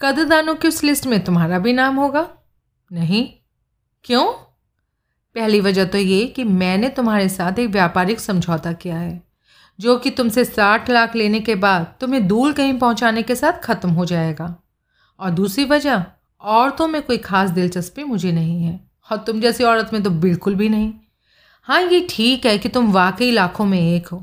कदरदानों की उस लिस्ट में तुम्हारा भी नाम होगा? नहीं। क्यों? पहली वजह तो ये कि मैंने तुम्हारे साथ एक व्यापारिक समझौता किया है, जो कि तुमसे साठ लाख लेने के बाद तुम्हें दूर कहीं पहुँचाने के साथ ख़त्म हो जाएगा। और दूसरी वजह, औरतों में कोई ख़ास दिलचस्पी मुझे नहीं है, और तुम जैसी औरत में तो बिल्कुल भी नहीं। हाँ ये ठीक है कि तुम वाकई लाखों में एक हो,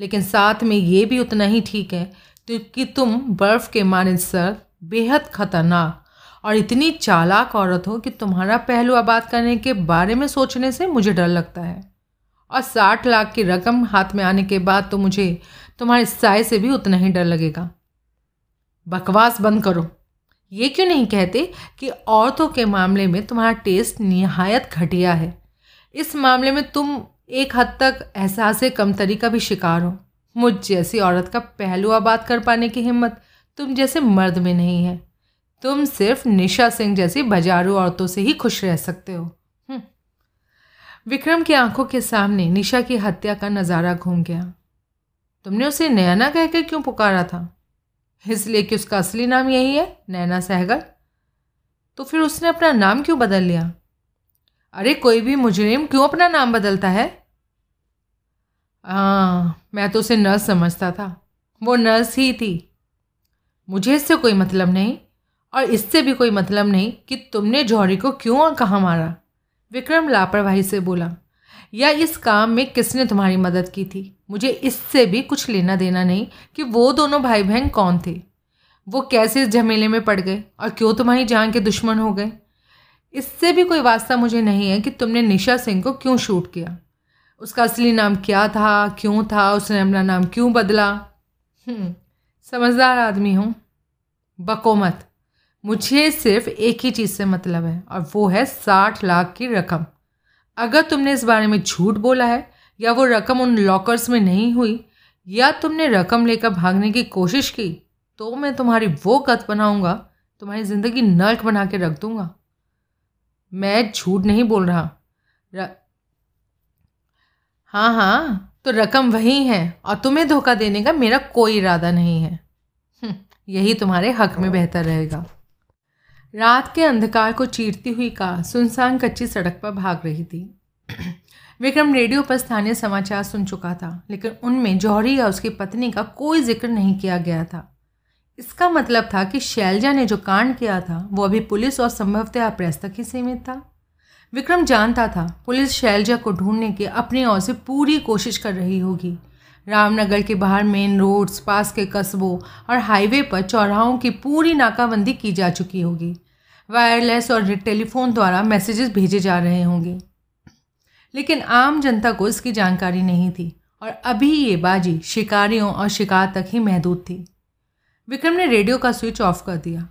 लेकिन साथ में ये भी उतना ही ठीक है कि तुम बर्फ़ के मानद सर बेहद खतरनाक और इतनी चालाक औरत हो कि तुम्हारा पहलू आबाद करने के बारे में सोचने से मुझे डर लगता है। और साठ लाख की रकम हाथ में आने के बाद तो मुझे तुम्हारे साय से भी उतना ही डर लगेगा। बकवास बंद करो। ये क्यों नहीं कहते कि औरतों के मामले में तुम्हारा टेस्ट निहायत घटिया है? इस मामले में तुम एक हद तक एहसास कमतरी का भी शिकार हो। मुझ जैसी औरत का पहलू आबाद कर पाने की हिम्मत तुम जैसे मर्द में नहीं है। तुम सिर्फ़ निशा सिंह जैसी बजारू औरतों से ही खुश रह सकते हो। हम्म। विक्रम की आँखों के सामने निशा की हत्या का नज़ारा घूम गया। तुमने उसे नैना कहकर क्यों पुकारा था? इसलिए कि उसका असली नाम यही है, नैना सहगल। तो फिर उसने अपना नाम क्यों बदल लिया? अरे कोई भी मुजरिम क्यों अपना नाम बदलता है? हाँ मैं तो उसे नर्स समझता था। वो नर्स ही थी। मुझे इससे कोई मतलब नहीं और इससे भी कोई मतलब नहीं कि तुमने जौहरी को क्यों और कहाँ मारा। विक्रम लापरवाही से बोला या इस काम में किसने तुम्हारी मदद की थी? मुझे इससे भी कुछ लेना देना नहीं कि वो दोनों भाई बहन कौन थे। वो कैसे इस झमेले में पड़ गए और क्यों तुम्हारी जान के दुश्मन हो गए? इससे भी कोई वास्ता मुझे नहीं है कि तुमने निशा सिंह को क्यों शूट किया। उसका असली नाम क्या था क्यों था उसने अपना नाम क्यों बदला? हम्म, समझदार आदमी हूँ। बकोमत मुझे सिर्फ़ एक ही चीज़ से मतलब है, और वो है साठ लाख की रकम। अगर तुमने इस बारे में झूठ बोला है, या वो रकम उन लॉकर्स में नहीं हुई, या तुमने रकम लेकर भागने की कोशिश की तो मैं तुम्हारी वो कत बनाऊँगा, तुम्हारी ज़िंदगी नर्क बना के रख दूँगा। मैं झूठ नहीं बोल रहा। र... हाँ हाँ। तो रकम वही है और तुम्हें धोखा देने का मेरा कोई इरादा नहीं है। हम्म, यही तुम्हारे हक में बेहतर रहेगा। रात के अंधकार को चीरती हुई कार सुनसान कच्ची सड़क पर भाग रही थी। विक्रम रेडियो पर स्थानीय समाचार सुन चुका था लेकिन उनमें जौहरी या उसकी पत्नी का कोई ज़िक्र नहीं किया गया था। इसका मतलब था कि शैलजा ने जो कांड किया था वो अभी पुलिस और संभवतः प्रेस तक ही सीमित था। विक्रम जानता था पुलिस शैलजा को ढूँढने की अपनी ओर से पूरी कोशिश कर रही होगी। रामनगर के बाहर मेन रोड्स पास के कस्बों और हाईवे पर चौराहों की पूरी नाकाबंदी की जा चुकी होगी। वायरलेस और टेलीफोन द्वारा मैसेजेस भेजे जा रहे होंगे। लेकिन आम जनता को इसकी जानकारी नहीं थी और अभी ये बाजी शिकारियों और शिकार तक ही महदूद थी। विक्रम ने रेडियो का स्विच ऑफ़ कर दिया।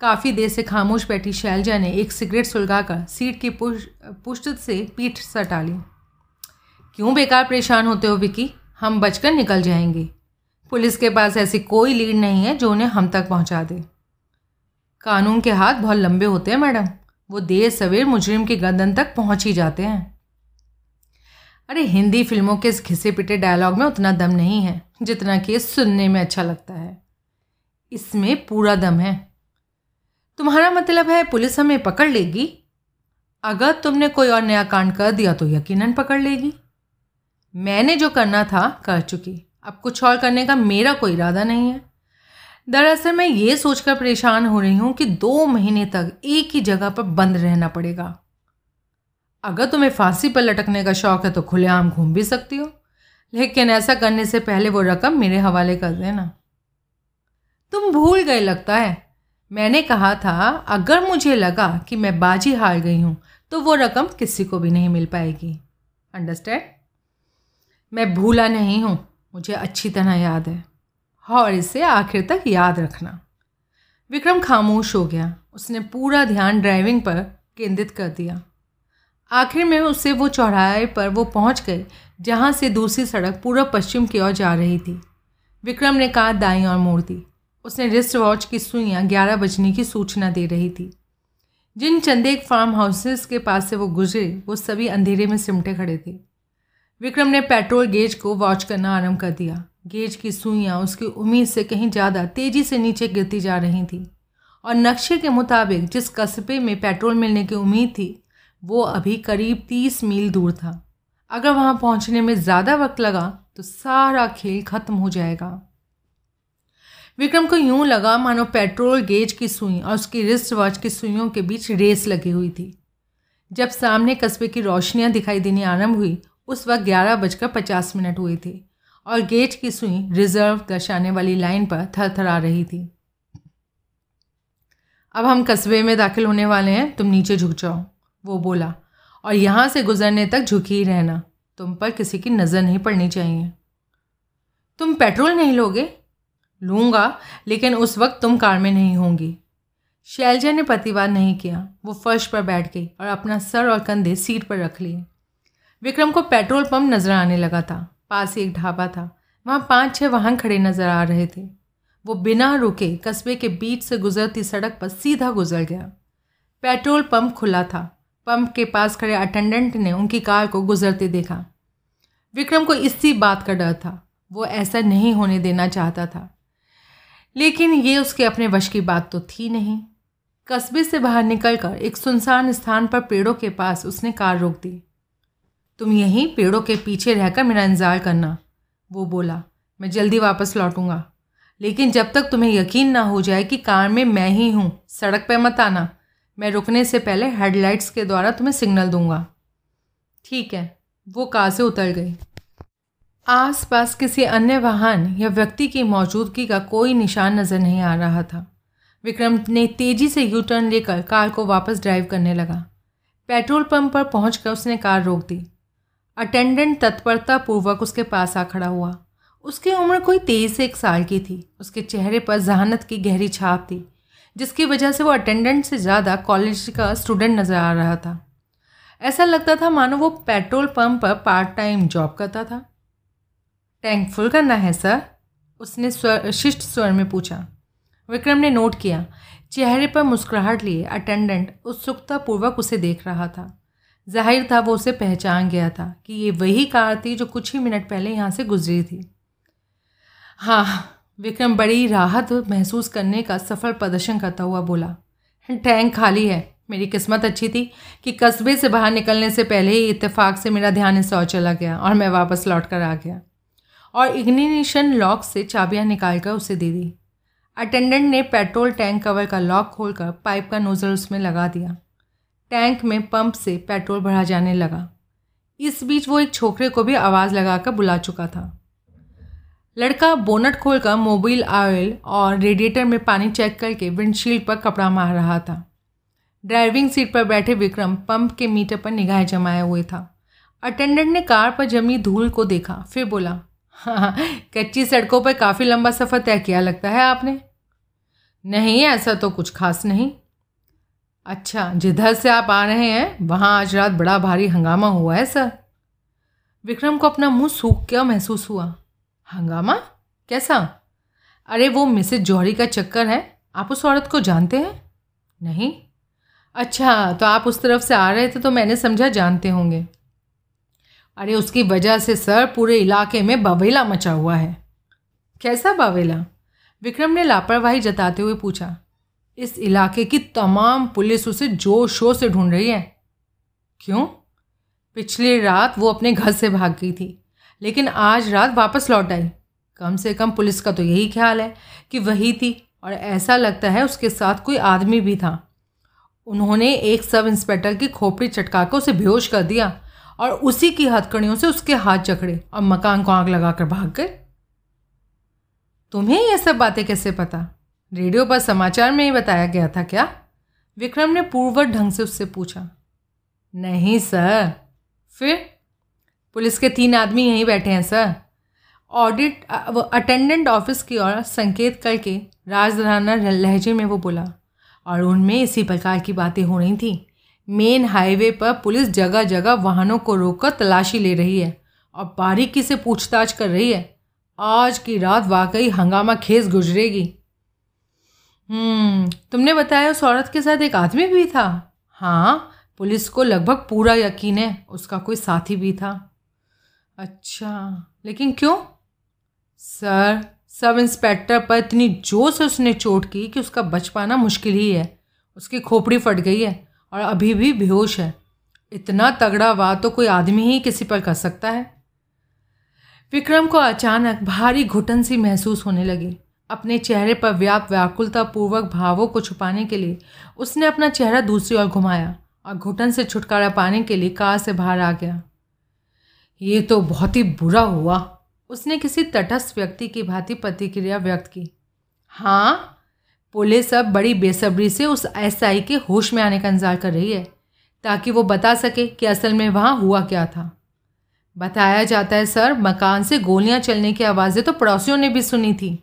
काफ़ी देर से खामोश बैठी शैलजा ने एक सिगरेट सुलगाकर सीट की पुष्ट से पीठ सटा ली। क्यों बेकार परेशान होते हो, विकी? हम बचकर निकल जाएँगे। पुलिस के पास ऐसी कोई लीड नहीं है जो उन्हें हम तक पहुँचा दे। कानून के हाथ बहुत लंबे होते हैं, मैडम। वो देर सवेर मुजरिम की गर्दन तक पहुँच ही जाते हैं। अरे, हिंदी फ़िल्मों के इस घिसे पिटे डायलॉग में उतना दम नहीं है, जितना कि सुनने में अच्छा लगता है। इसमें पूरा दम है। तुम्हारा मतलब है पुलिस हमें पकड़ लेगी? अगर तुमने कोई और नया कांड कर दिया तो यकीनन पकड़ लेगी। मैंने जो करना था, कर चुकी। अब कुछ और करने का मेरा कोई इरादा नहीं है। दरअसल मैं ये सोचकर परेशान हो रही हूँ कि दो महीने तक एक ही जगह पर बंद रहना पड़ेगा। अगर तुम्हें फांसी पर लटकने का शौक है तो खुलेआम घूम भी सकती हो। लेकिन ऐसा करने से पहले वो रकम मेरे हवाले कर देना। तुम भूल गए लगता है। मैंने कहा था, अगर मुझे लगा कि मैं बाजी हार गई हूँ तो वो रकम किसी को भी नहीं मिल पाएगी। अंडरस्टैंड मैं भूला नहीं हूँ, मुझे अच्छी तरह याद है। और इसे आखिर तक याद रखना। विक्रम खामोश हो गया। उसने पूरा ध्यान ड्राइविंग पर केंद्रित कर दिया। आखिर में उससे वो चौराहे पर वो पहुँच गए, जहाँ से दूसरी सड़क पूरा पश्चिम की ओर जा रही थी। विक्रम ने कहा दाई और मोड़ दी। उसने रिस्ट वॉच की सुइयाँ ग्यारह बजने की सूचना दे रही थी। जिन चंदेक फार्म हाउसेस के पास से वो गुजरे, वो सभी अंधेरे में सिमटे खड़े थे। विक्रम ने पेट्रोल गेज को वॉच करना आरंभ कर दिया। गेज की सुइयाँ उसकी उम्मीद से कहीं ज़्यादा तेज़ी से नीचे गिरती जा रही थी। और नक्शे के मुताबिक जिस कस्बे में पेट्रोल मिलने की उम्मीद थी, वो अभी करीब तीस मील दूर था। अगर वहाँ पहुँचने में ज़्यादा वक्त लगा तो सारा खेल खत्म हो जाएगा। विक्रम को यूँ लगा मानो पेट्रोल गेज की सुई और उसकी रिस्ट वॉच की सुइयों के बीच रेस लगी हुई थी। जब सामने कस्बे की रोशनियाँ दिखाई देनी आरंभ हुई, उस वक्त ग्यारह बजकर पचास मिनट हुए थे और गेज की सुई रिज़र्व दर्शाने वाली लाइन पर थरथरा रही थी। अब हम कस्बे में दाखिल होने वाले हैं, तुम नीचे झुक जाओ, वो बोला, और यहाँ से गुजरने तक झुकी ही रहना, तुम पर किसी की नज़र नहीं पड़नी चाहिए। तुम पेट्रोल नहीं लोगे? लूँगा, लेकिन उस वक्त तुम कार में नहीं होंगी। शैलजा ने प्रतिवाद नहीं किया। वो फर्श पर बैठ गई और अपना सर और कंधे सीट पर रख लिए। विक्रम को पेट्रोल पंप नज़र आने लगा था। पास ही एक ढाबा था। वहाँ पाँच छः वाहन खड़े नज़र आ रहे थे। वो बिना रुके कस्बे के बीच से गुजरती सड़क पर सीधा गुजर गया। पेट्रोल पंप खुला था। पंप के पास खड़े अटेंडेंट ने उनकी कार को गुजरते देखा। विक्रम को इसी बात का डर था। वो ऐसा नहीं होने देना चाहता था। लेकिन ये उसके अपने वश की बात तो थी नहीं। कस्बे से बाहर निकलकर एक सुनसान स्थान पर पेड़ों के पास उसने कार रोक दी। तुम यहीं पेड़ों के पीछे रहकर मेरा इंतज़ार करना, वो बोला। मैं जल्दी वापस लौटूँगा। लेकिन जब तक तुम्हें यकीन ना हो जाए कि कार में मैं ही हूँ, सड़क पर मत आना। मैं रुकने से पहले हेडलाइट्स के द्वारा तुम्हें सिग्नल दूँगा। ठीक है, वो कार से उतर गई। आसपास किसी अन्य वाहन या व्यक्ति की मौजूदगी का कोई निशान नज़र नहीं आ रहा था। विक्रम ने तेज़ी से यू टर्न लेकर कार को वापस ड्राइव करने लगा। पेट्रोल पंप पर पहुंचकर उसने कार रोक दी। अटेंडेंट तत्परता पूर्वक उसके पास आ खड़ा हुआ। उसकी उम्र कोई तेईस से एक साल की थी। उसके चेहरे पर जहानत की गहरी छाप थी, जिसकी वजह से वो अटेंडेंट से ज़्यादा कॉलेज का स्टूडेंट नज़र आ रहा था। ऐसा लगता था मानो वो पेट्रोल पंप पर पार्ट टाइम जॉब करता था। टैंक फुल करना है, सर। उसने स्वर, शिष्ट स्वर में पूछा। विक्रम ने नोट किया। चेहरे पर मुस्कुराहट लिए अटेंडेंट उत्सुकतापूर्वक उसे देख रहा था। ज़ाहिर था वो उसे पहचान गया था कि ये वही कार थी जो कुछ ही मिनट पहले यहाँ से गुजरी थी। हाँ विक्रम बड़ी राहत महसूस करने का सफल प्रदर्शन करता हुआ बोला। टैंक खाली है। मेरी किस्मत अच्छी थी कि कस्बे से बाहर निकलने से पहले ही इत्तेफाक से मेरा ध्यान इस ओर चला गया और मैं वापस लौट कर आ गया। और इग्निशन लॉक से चाबियाँ निकालकर उसे दे दी। अटेंडेंट ने पेट्रोल टैंक कवर का लॉक खोलकर पाइप का नोज़ल उसमें लगा दिया। टैंक में पंप से पेट्रोल भरा जाने लगा। इस बीच वो एक छोकरे को भी आवाज़ लगाकर बुला चुका था। लड़का बोनट खोलकर मोबिल ऑयल और रेडिएटर में पानी चेक करके विंडशील्ड पर कपड़ा मार रहा था। ड्राइविंग सीट पर बैठे विक्रम पंप के मीटर पर निगाह जमाए हुए था। अटेंडेंट ने कार पर जमी धूल को देखा, फिर बोला हाँ कच्ची सड़कों पर काफ़ी लंबा सफ़र तय किया लगता है आपने? नहीं, ऐसा तो कुछ खास नहीं। अच्छा जिधर से आप आ रहे हैं, वहाँ आज रात बड़ा भारी हंगामा हुआ है, सर। विक्रम को अपना मुँह सूख क्या महसूस हुआ? हंगामा? कैसा? अरे, वो मिसेज जौहरी का चक्कर है। आप उस औरत को जानते हैं? नहीं। अच्छा तो आप उस तरफ़ से आ रहे थे तो मैंने समझा जानते होंगे। अरे, उसकी वजह से सर पूरे इलाके में बवेला मचा हुआ है। कैसा बवेला? विक्रम ने लापरवाही जताते हुए पूछा, इस इलाके की तमाम पुलिस उसे ज़ोर शोर से ढूंढ रही है? क्यों? पिछली रात वो अपने घर से भाग गई थी, लेकिन आज रात वापस लौट आई। कम से कम पुलिस का तो यही ख्याल है कि वही थी, और ऐसा लगता है उसके साथ कोई आदमी भी था। उन्होंने एक सब इंस्पेक्टर की खोपड़ी चटका कर उसे बेहोश कर दिया और उसी की हथकड़ियों से उसके हाथ जकड़े और मकान को आग लगाकर भाग गए। तुम्हें यह सब बातें कैसे पता? रेडियो पर समाचार में ही बताया गया था क्या? विक्रम ने पूर्ववत ढंग से उससे पूछा। नहीं, सर। फिर? पुलिस के तीन आदमी यहीं बैठे हैं, सर। ऑडिट वो अटेंडेंट ऑफ़िस की ओर संकेत करके राजधाना लहजे में वो बोला। और उनमें इसी प्रकार की बातें हो रही थी। मेन हाईवे पर पुलिस जगह जगह वाहनों को रोककर तलाशी ले रही है और बारीकी से पूछताछ कर रही है। आज की रात वाकई हंगामा खेस गुजरेगी। हम्म तुमने बताया उस औरत के साथ एक आदमी भी था? हाँ पुलिस को लगभग पूरा यकीन है, उसका कोई साथी भी था। अच्छा लेकिन क्यों? सर, सब इंस्पेक्टर पर इतनी ज़ोर से उसने चोट की कि उसका बच पाना मुश्किल ही है। उसकी खोपड़ी फट गई है। और अभी भी बेहोश है। इतना तगड़ा वार तो कोई आदमी ही किसी पर कर सकता है। विक्रम को अचानक भारी घुटन सी महसूस होने लगी। अपने चेहरे पर व्याप व्याकुलता पूर्वक भावों को छुपाने के लिए उसने अपना चेहरा दूसरी ओर घुमाया और घुटन से छुटकारा पाने के लिए कार से बाहर आ गया। ये तो बहुत ही बुरा हुआ। उसने किसी तटस्थ व्यक्ति की भांति प्रतिक्रिया व्यक्त की। हाँ? पुलिस अब बड़ी बेसब्री से उस एसआई के होश में आने का इंतज़ार कर रही है, ताकि वो बता सके कि असल में वहाँ हुआ क्या था। बताया जाता है, सर, मकान से गोलियाँ चलने की आवाज़ें तो पड़ोसियों ने भी सुनी थी।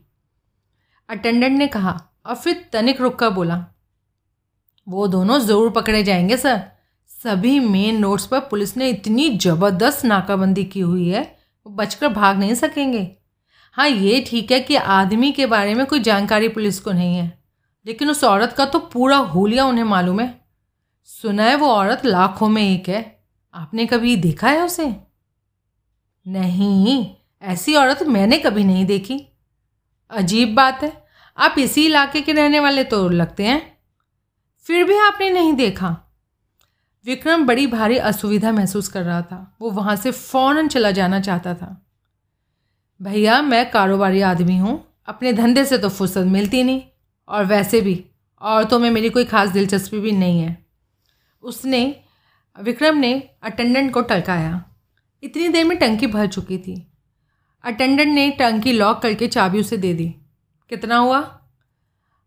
अटेंडेंट ने कहा, और फिर तनिक रुक कर बोला, वो दोनों ज़रूर पकड़े जाएँगे, सर। सभी मेन रोड्स पर पुलिस ने इतनी ज़बरदस्त नाकाबंदी की हुई है, वो बचकर भाग नहीं सकेंगे। हाँ ये ठीक है कि आदमी के बारे में कोई जानकारी पुलिस को नहीं है। लेकिन उस औरत का तो पूरा होलिया उन्हें मालूम है। सुना है वो औरत लाखों में एक है। आपने कभी देखा है उसे? नहीं, ऐसी औरत मैंने कभी नहीं देखी। अजीब बात है। आप इसी इलाके के रहने वाले तो लगते हैं। फिर भी आपने नहीं देखा। विक्रम बड़ी भारी असुविधा महसूस कर रहा था। वो वहाँ से फ़ौरन चला जाना चाहता था। भैया मैं कारोबारी आदमी हूँ। अपने धंधे से तो फुर्सत मिलती नहीं। और वैसे भी औरतों में मेरी कोई ख़ास दिलचस्पी भी नहीं है। उसने विक्रम ने अटेंडेंट को टलकाया। इतनी देर में टंकी भर चुकी थी। अटेंडेंट ने टंकी लॉक करके चाबी उसे दे दी। कितना हुआ?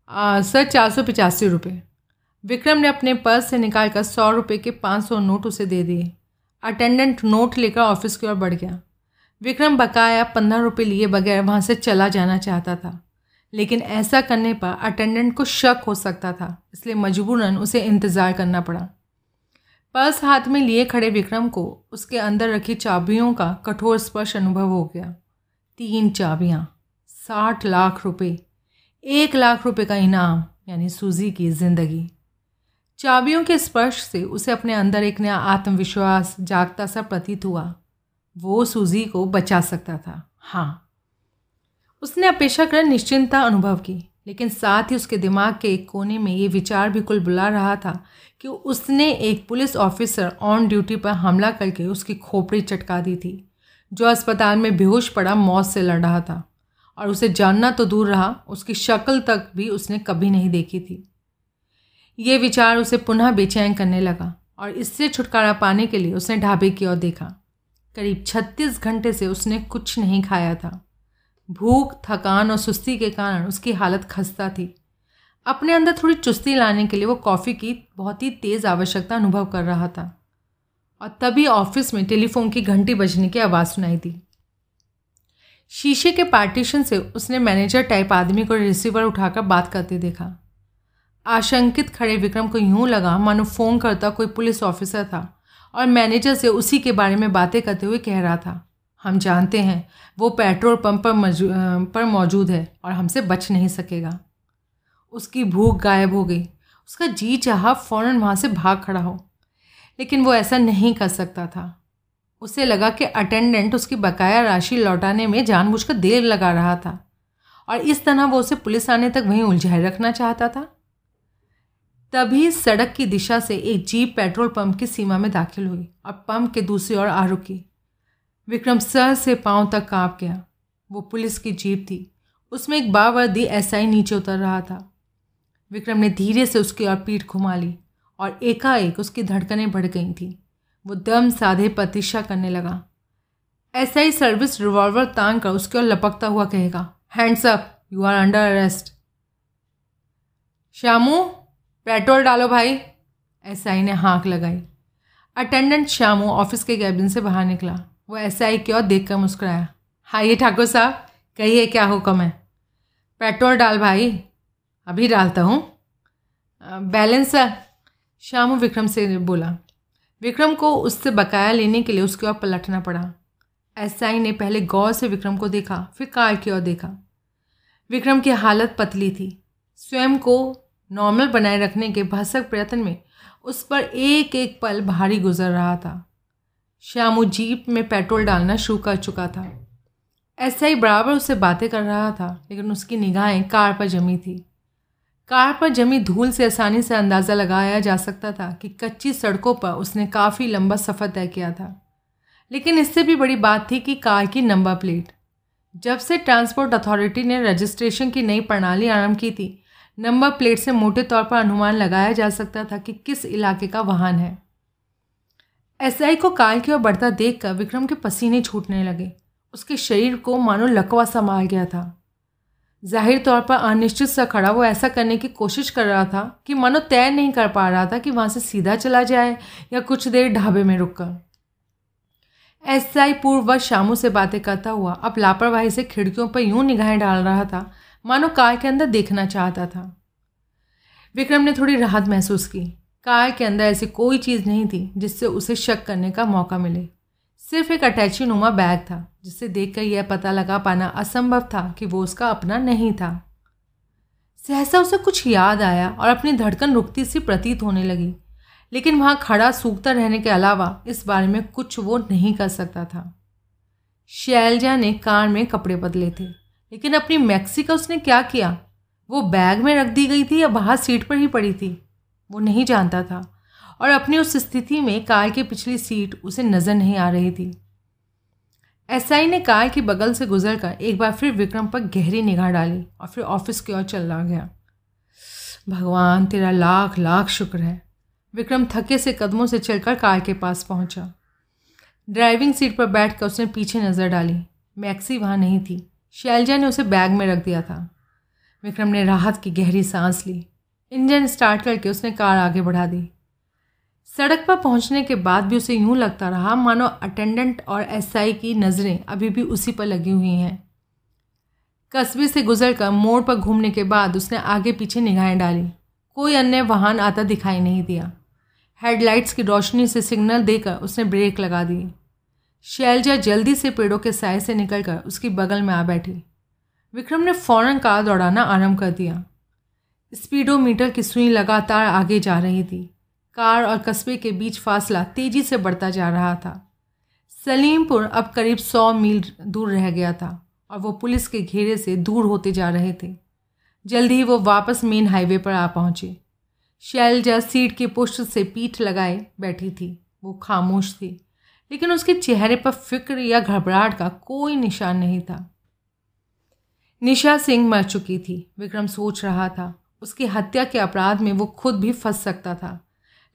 आ, सर चार सौ पचासी रुपये विक्रम ने अपने पर्स से निकाल कर सौ रुपये के पाँच सौ नोट उसे दे दिए। अटेंडेंट नोट लेकर ऑफ़िस की ओर बढ़ गया। विक्रम बकाया पंद्रह रुपये लिए बगैर वहाँ से चला जाना चाहता था। लेकिन ऐसा करने पर अटेंडेंट को शक हो सकता था, इसलिए मजबूरन उसे इंतज़ार करना पड़ा। पर्स हाथ में लिए खड़े विक्रम को उसके अंदर रखी चाबियों का कठोर स्पर्श अनुभव हो गया। तीन चाबियाँ, साठ लाख रुपए, एक लाख रुपए का इनाम, यानी सूजी की ज़िंदगी। चाबियों के स्पर्श से उसे अपने अंदर एक नया आत्मविश्वास, जागता सा प्रतीत हुआ। वो सूजी को बचा सकता था। हाँ। उसने अपेक्षाकृत निश्चिंता अनुभव की, लेकिन साथ ही उसके दिमाग के एक कोने में ये विचार भी कुल बुला रहा था कि उसने एक पुलिस ऑफिसर ऑन ड्यूटी पर हमला करके उसकी खोपड़ी चटका दी थी, जो अस्पताल में बेहोश पड़ा मौत से लड़ रहा था। और उसे जानना तो दूर रहा, उसकी शक्ल तक भी उसने कभी नहीं देखी थी। ये विचार उसे पुनः बेचैन करने लगा और इससे छुटकारा पाने के लिए उसने ढाबे की ओर देखा। करीब छत्तीस घंटे से उसने कुछ नहीं खाया था। भूख, थकान और सुस्ती के कारण उसकी हालत खस्ता थी। अपने अंदर थोड़ी चुस्ती लाने के लिए वो कॉफ़ी की बहुत ही तेज़ आवश्यकता अनुभव कर रहा था। और तभी ऑफ़िस में टेलीफोन की घंटी बजने की आवाज़ सुनाई दी। शीशे के पार्टीशन से उसने मैनेजर टाइप आदमी को रिसीवर उठाकर बात करते देखा। आशंकित खड़े विक्रम को यूँ लगा मानो फ़ोन करता कोई पुलिस ऑफिसर था। और मैनेजर से उसी के बारे में बातें करते हुए कह रहा था, हम जानते हैं, वो पेट्रोल पंप पर पर मौजूद है और हमसे बच नहीं सकेगा। उसकी भूख गायब हो गई। उसका जी चाह फ़ौरन वहाँ से भाग खड़ा हो। लेकिन वो ऐसा नहीं कर सकता था। उसे लगा कि अटेंडेंट उसकी बकाया राशि लौटाने में जानबूझकर देर लगा रहा था और इस तरह वो उसे पुलिस आने तक वहीं उलझाए रखना चाहता था। तभी सड़क की दिशा से एक जीप पेट्रोल पंप की सीमा में दाखिल हुई और पंप के दूसरी ओर आ रुकी विक्रम सर से पाँव तक काँप गया। वो पुलिस की जीप थी। उसमें एक बावर्दी एसआई नीचे उतर रहा था। विक्रम ने धीरे से उसकी ओर पीठ घुमा ली और एकाएक उसकी धड़कनें बढ़ गई थी। वो दम साधे प्रतीक्षा करने लगा। एसआई सर्विस रिवॉल्वर तांग कर उसकी ओर लपकता हुआ कहेगा hands up you are under arrest Shyamu petrol डालो भाई। एसआई ने हाँक लगाई। अटेंडेंट श्यामू ऑफ़िस के कैबिन से बाहर निकला। वो ऐसा की ओर देख कर मुस्कुराया। हाँ ये ठाकुर साहब, कहिए क्या हुक्म है? पेट्रोल डाल भाई। अभी डालता हूँ। बैलेंस सर श्याम विक्रम से बोला। विक्रम को उससे बकाया लेने के लिए उसके ओर पलटना पड़ा। एसआई ने पहले गौर से विक्रम को देखा, फिर कार की ओर देखा। विक्रम की हालत पतली थी। स्वयं को नॉर्मल बनाए रखने के भसक प्रयत्न में उस पर एक एक पल भारी गुजर रहा था। श्यामू जीप में पेट्रोल डालना शुरू कर चुका था। ऐसा ही बराबर उससे बातें कर रहा था, लेकिन उसकी निगाहें कार पर जमी थी। कार पर जमी धूल से आसानी से अंदाज़ा लगाया जा सकता था कि कच्ची सड़कों पर उसने काफ़ी लंबा सफ़र तय किया था। लेकिन इससे भी बड़ी बात थी कि कार की नंबर प्लेट। जब से ट्रांसपोर्ट अथॉरिटी ने रजिस्ट्रेशन की नई प्रणाली आरंभ की थी नंबर प्लेट से मोटे तौर पर अनुमान लगाया जा सकता था कि किस इलाके का वाहन है। एसआई को कार की ओर बढ़ता देखकर विक्रम के पसीने छूटने लगे। उसके शरीर को मानो लकवा संभाल गया था। ज़ाहिर तौर पर अनिश्चित सा खड़ा वो ऐसा करने की कोशिश कर रहा था कि मानो तय नहीं कर पा रहा था कि वहाँ से सीधा चला जाए या कुछ देर ढाबे में रुक कर एसआई पूर्ववश शामू से बातें करता हुआ अब लापरवाही से खिड़कियों पर यूँ निगाहें डाल रहा था मानो कार के अंदर देखना चाहता था। विक्रम ने थोड़ी राहत महसूस की। कार के अंदर ऐसी कोई चीज़ नहीं थी जिससे उसे शक करने का मौका मिले। सिर्फ़ एक अटैची नुमा बैग था, जिसे देखकर यह पता लगा पाना असंभव था कि वो उसका अपना नहीं था। सहसा उसे कुछ याद आया और अपनी धड़कन रुकती सी प्रतीत होने लगी। लेकिन वहाँ खड़ा, सूखता रहने के अलावा इस बारे में कुछ वो नहीं कर सकता था। शैलजा ने कार में कपड़े बदले थे। लेकिन अपनी मैक्सी का उसने क्या किया? वो बैग में रख दी गई थी या बाहर सीट पर ही पड़ी थी? वो नहीं जानता था। और अपनी उस स्थिति में कार की पिछली सीट उसे नज़र नहीं आ रही थी। एसआई ने कार के बगल से गुजरकर एक बार फिर विक्रम पर गहरी निगाह डाली और फिर ऑफ़िस की ओर चला गया। भगवान, तेरा लाख लाख शुक्र है। विक्रम थके से कदमों से चलकर कार के पास पहुँचा। ड्राइविंग सीट पर बैठकर उसने पीछे नज़र डाली। मैक्सी वहाँ नहीं थी। शैलजा ने उसे बैग में रख दिया था। विक्रम ने राहत की गहरी सांस ली। इंजन स्टार्ट करके उसने कार आगे बढ़ा दी। सड़क पर पहुँचने के बाद भी उसे यूँ लगता रहा, मानो अटेंडेंट और एसआई की नज़रें अभी भी उसी पर लगी हुई हैं। कस्बे से गुजरकर मोड़ पर घूमने के बाद उसने आगे पीछे निगाहें डाली। कोई अन्य वाहन आता दिखाई नहीं दिया। हेडलाइट्स की रोशनी से सिग्नल देकर उसने ब्रेक लगा दी। शैलजा जल्दी से पेड़ों के साय से निकलकर उसकी बगल में आ बैठी। विक्रम ने फ़ौरन कार दौड़ाना आरंभ कर दिया। स्पीडोमीटर की सुई लगातार आगे जा रही थी। कार और कस्बे के बीच फासला तेज़ी से बढ़ता जा रहा था। सलीमपुर अब करीब सौ मील दूर रह गया था और वो पुलिस के घेरे से दूर होते जा रहे थे। जल्द ही वो वापस मेन हाईवे पर आ पहुँचे। शैलजा सीट के पुष्ट से पीठ लगाए बैठी थी। वो खामोश थी। लेकिन उसके चेहरे पर फ़िक्र या घबराहट का कोई निशान नहीं था। निशा सिंह मर चुकी थी। विक्रम सोच रहा था। उसकी हत्या के अपराध में वो खुद भी फंस सकता था।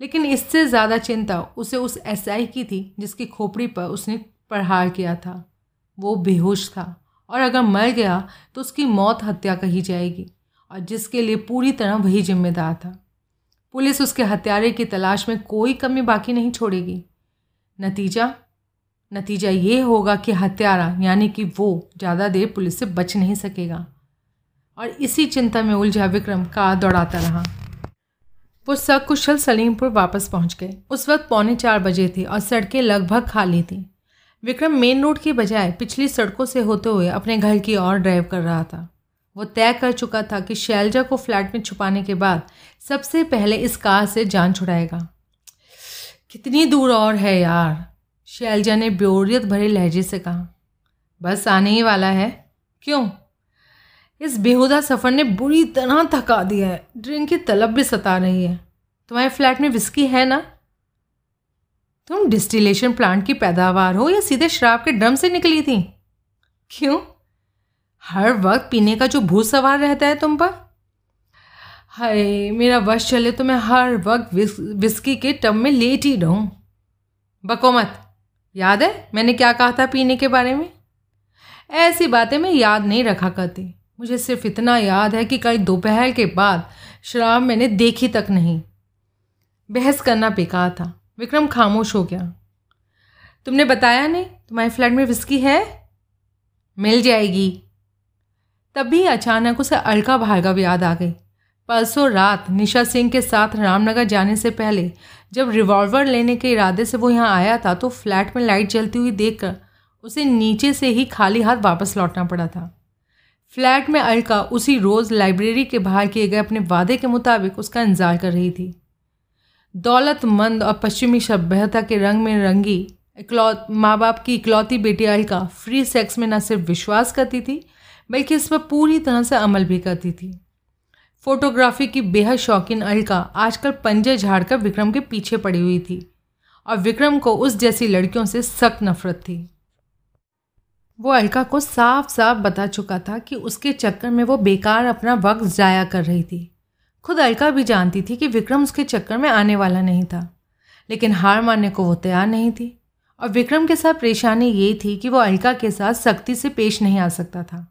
लेकिन इससे ज़्यादा चिंता उसे उस एसआई की थी, जिसकी खोपड़ी पर उसने प्रहार किया था। वो बेहोश था और अगर मर गया तो उसकी मौत हत्या कही जाएगी और जिसके लिए पूरी तरह वही जिम्मेदार था। पुलिस उसके हत्यारे की तलाश में कोई कमी बाकी नहीं छोड़ेगी। नतीजा? नतीजा ये होगा कि हत्यारा, यानी कि वो, ज़्यादा देर पुलिस से बच नहीं सकेगा। और इसी चिंता में उलझा विक्रम कार दौड़ाता रहा। वो सकुशल सलीमपुर वापस पहुँच गए। उस वक्त पौने चार बजे थे और सड़कें लगभग खाली थीं। विक्रम मेन रोड के बजाय पिछली सड़कों से होते हुए अपने घर की ओर ड्राइव कर रहा था। वो तय कर चुका था कि शैलजा को फ्लैट में छुपाने के बाद सबसे पहले इस कार से जान छुड़ाएगा। कितनी दूर और है यार। शैलजा ने ब्योरियत भरे लहजे से कहा, बस आने ही वाला है। क्यों? इस बेहुदा सफ़र ने बुरी तरह थका दिया है। ड्रिंक की तलब भी सता रही है। तुम्हारे फ्लैट में विस्की है ना? तुम डिस्टिलेशन प्लांट की पैदावार हो या सीधे शराब के ड्रम से निकली थी? क्यों? हर वक्त पीने का जो भूत सवार रहता है तुम पर। हाय मेरा वश चले तो मैं हर वक्त विस, विस्की के टब में लेट ही रहूँ। बकोमत याद है मैंने क्या कहा था पीने के बारे में? ऐसी बातें मैं याद नहीं रखा करती। मुझे सिर्फ़ इतना याद है कि कल दोपहर के बाद शराब मैंने देखी तक नहीं। बहस करना बेकार था। विक्रम खामोश हो गया। तुमने बताया नहीं तुम्हारे फ्लैट में विस्की है? मिल जाएगी। तभी अचानक उसे अलका भार्गव याद आ गई। परसों रात निशा सिंह के साथ रामनगर जाने से पहले, जब रिवॉल्वर लेने के इरादे से वो यहाँ आया था तो फ्लैट में लाइट जलती हुई देखकर उसे नीचे से ही खाली हाथ वापस लौटना पड़ा था। फ्लैट में अलका उसी रोज़ लाइब्रेरी के बाहर किए गए अपने वादे के मुताबिक उसका इंतज़ार कर रही थी। दौलतमंद और पश्चिमी सभ्यता के रंग में रंगी, इकलौत माँ बाप की इकलौती बेटी अलका फ्री सेक्स में न सिर्फ़ विश्वास करती थी, बल्कि इस पर पूरी तरह से अमल भी करती थी। फोटोग्राफी की बेहद शौकीन अलका आजकल पंजे झाड़कर विक्रम के पीछे पड़ी हुई थी और विक्रम को उस जैसी लड़कियों से सख्त नफरत थी। वो अलका को साफ़ साफ़ बता चुका था कि उसके चक्कर में वो बेकार अपना वक्त ज़ाया कर रही थी। खुद अलका भी जानती थी कि विक्रम उसके चक्कर में आने वाला नहीं था, लेकिन हार मानने को वो तैयार नहीं थी। और विक्रम के साथ परेशानी ये थी कि वो अलका के साथ सख्ती से पेश नहीं आ सकता था।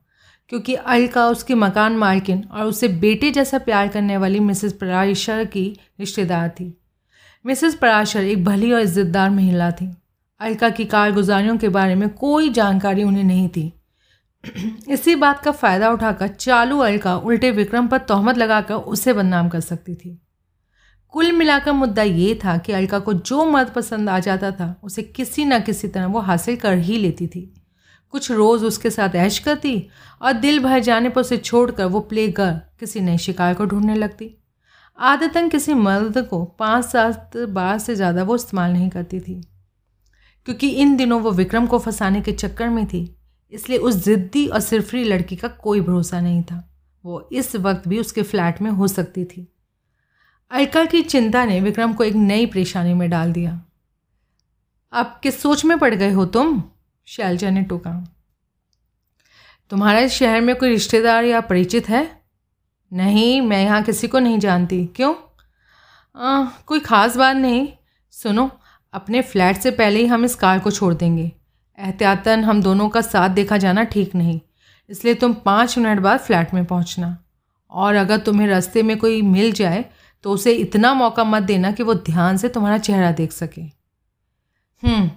क्योंकि अलका उसकी मकान मालकिन और उसे बेटे जैसा प्यार करने वाली मिसेस पराशर की रिश्तेदार थी। मिसेस पराशर एक भली और इज्जतदार महिला थी। अलका की कारगुजारियों के बारे में कोई जानकारी उन्हें नहीं थी। इसी बात का फ़ायदा उठाकर चालू अलका उल्टे विक्रम पर तोहमत लगाकर उसे बदनाम कर सकती थी। कुल मिलाकर मुद्दा ये था कि अलका को जो मर्द पसंद आ जाता था, उसे किसी न किसी तरह वो हासिल कर ही लेती थी। कुछ रोज़ उसके साथ ऐश करती और दिल भर जाने पर उसे छोड़कर वो प्ले कर किसी नए शिकार को ढूँढने लगती। आदतन किसी मर्द को पाँच सात बार से ज़्यादा वो इस्तेमाल नहीं करती थी, क्योंकि इन दिनों वो विक्रम को फंसाने के चक्कर में थी, इसलिए उस ज़िद्दी और सिरफरी लड़की का कोई भरोसा नहीं था। वो इस वक्त भी उसके फ्लैट में हो सकती थी। अलका की चिंता ने विक्रम को एक नई परेशानी में डाल दिया। किस सोच में पड़ गए हो तुम? शैलजा ने टोका। तुम्हारा शहर में कोई रिश्तेदार या परिचित है? नहीं मैं यहाँ किसी को नहीं जानती। क्यों? आ, कोई ख़ास बात नहीं। सुनो अपने फ्लैट से पहले ही हम इस कार को छोड़ देंगे। एहतियातन हम दोनों का साथ देखा जाना ठीक नहीं। इसलिए तुम पाँच मिनट बाद फ्लैट में पहुँचना। और अगर तुम्हें रास्ते में कोई मिल जाए तो उसे इतना मौका मत देना कि वो ध्यान से तुम्हारा चेहरा देख सके। हम्म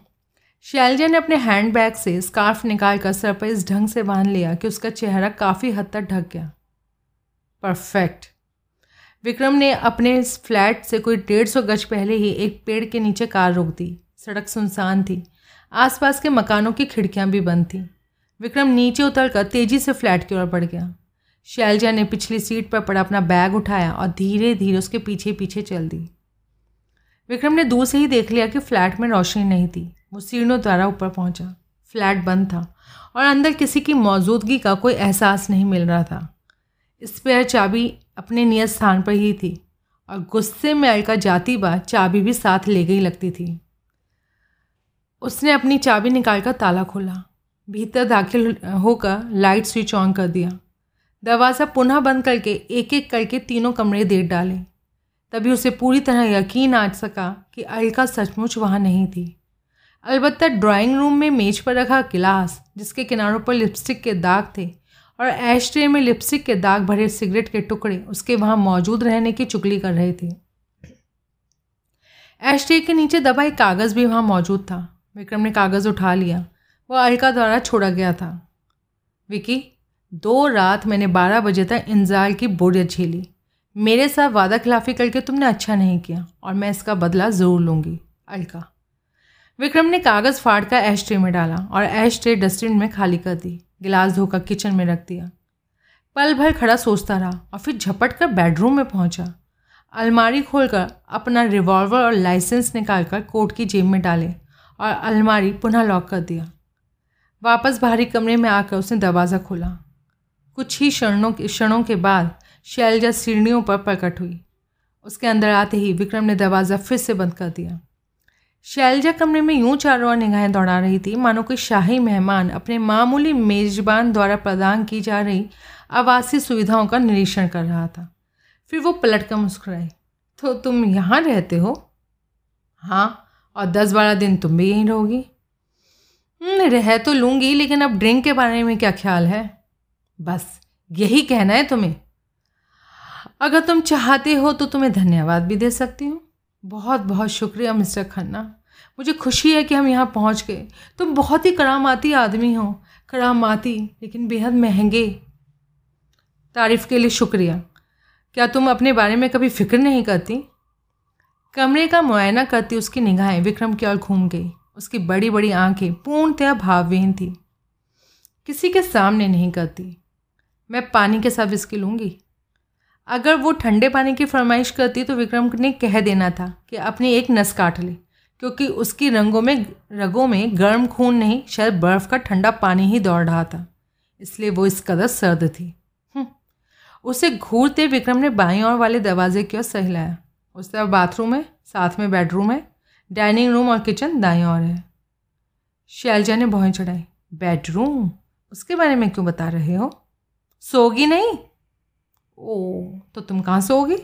शैलजा ने अपने हैंड बैग से स्कार्फ निकाल कर सर पर इस ढंग से बाँध लिया कि उसका चेहरा काफ़ी हद तक ढक गया। परफेक्ट। विक्रम ने अपने फ्लैट से कोई डेढ़ सौ गज पहले ही एक पेड़ के नीचे कार रोक दी। सड़क सुनसान थी। आसपास के मकानों की खिड़कियाँ भी बंद थीं। विक्रम नीचे उतरकर तेज़ी से फ्लैट की ओर बढ़ गया। शैलजा ने पिछली सीट पर पड़ा अपना बैग उठाया और धीरे धीरे उसके पीछे पीछे चल दी। विक्रम ने दूर से ही देख लिया कि फ्लैट में रोशनी नहीं थी। सीढ़ियों द्वारा ऊपर पहुँचा। फ्लैट बंद था और अंदर किसी की मौजूदगी का कोई एहसास नहीं मिल रहा था। स्पेयर चाबी अपने नियत स्थान पर ही थी और गुस्से में अलका जाती बार चाबी भी साथ ले गई लगती थी। उसने अपनी चाबी निकाल कर ताला खोला। भीतर दाखिल होकर लाइट स्विच ऑन कर दिया। दरवाज़ा पुनः बंद करके एक एक करके तीनों कमरे देख डाले। तभी उसे पूरी तरह यकीन आ सका कि अलका सचमुच वहाँ नहीं थी। अलबत्त ड्राइंग रूम में मेज पर रखा गिलास, जिसके किनारों पर लिपस्टिक के दाग थे, और ऐश ट्रे में लिपस्टिक के दाग भरे सिगरेट के टुकड़े उसके वहाँ मौजूद रहने की चुगली कर रहे थे। ऐश ट्रे के नीचे दबा एक कागज़ भी वहाँ मौजूद था। विक्रम ने कागज़ उठा लिया। वह अलका द्वारा छोड़ा गया था। विकी, दो रात मैंने बारह बजे तक इंतज़ार की बोरियत झेली। मेरे साथ वादा खिलाफ़ी करके तुमने अच्छा नहीं किया, और मैं इसका बदला ज़रूर लूँगी। अलका विक्रम ने कागज़ फाड़ कर ऐश ट्रे में डाला और ऐश ट्रे डस्टबिन में खाली कर दी, गिलास धोकर किचन में रख दिया। पल भर खड़ा सोचता रहा और फिर झपट कर बेडरूम में पहुँचा। अलमारी खोलकर अपना रिवॉल्वर और लाइसेंस निकालकर कोट की जेब में डाले और अलमारी पुनः लॉक कर दिया। वापस बाहरी कमरे में आकर उसने दरवाज़ा खोला। कुछ ही क्षणों के क्षणों के बाद शैलजा सीढ़ियों पर प्रकट हुई। उसके अंदर आते ही विक्रम ने दरवाज़ा फिर से बंद कर दिया। शैलजा कमरे में यूँ चारों ओर निगाहें दौड़ा रही थी। मानो कोई शाही मेहमान अपने मामूली मेज़बान द्वारा प्रदान की जा रही आवासीय सुविधाओं का निरीक्षण कर रहा था। फिर वो पलट कर मुस्कुराई। तो तुम यहाँ रहते हो? हाँ और दस बारह दिन तुम भी यहीं रहोगी? हम्म, रह तो लूँगी लेकिन अब ड्रिंक के बारे में क्या ख्याल है? बस यही कहना है तुम्हें। अगर तुम चाहते हो तो तुम्हें धन्यवाद भी दे सकती हूँ। बहुत बहुत शुक्रिया मिस्टर खन्ना। मुझे खुशी है कि हम यहाँ पहुँच गए। तुम बहुत ही करामाती आदमी हो। करामाती, लेकिन बेहद महँगे। तारीफ़ के लिए शुक्रिया। क्या तुम अपने बारे में कभी फ़िक्र नहीं करती? कमरे का मुआयना करती उसकी निगाहें। विक्रम की ओर घूम गई। उसकी बड़ी बड़ी आँखें पूर्णतया भावहीन थी। किसी के सामने नहीं करती। मैं पानी के साथ विस्की लूँगी। अगर वो ठंडे पानी की फरमाइश करती तो विक्रम ने कह देना था कि अपनी एक नस काट ले। क्योंकि उसकी रंगों में, रगों में गर्म खून नहीं, शायद बर्फ़ का ठंडा पानी ही दौड़ रहा था। इसलिए वो इस कदर सर्द थी। हम्म। उसे घूरते विक्रम ने बाई और वाले दरवाजे की ओर सहलाया। उस तरफ़ बाथरूम है, साथ में बेडरूम है, डाइनिंग रूम और किचन दाएँ और है। शैलजा ने भौएँ चढ़ाई। बेडरूम? उसके बारे में क्यों बता रहे हो? सोगी नहीं? ओ तो तुम कहाँ सोगी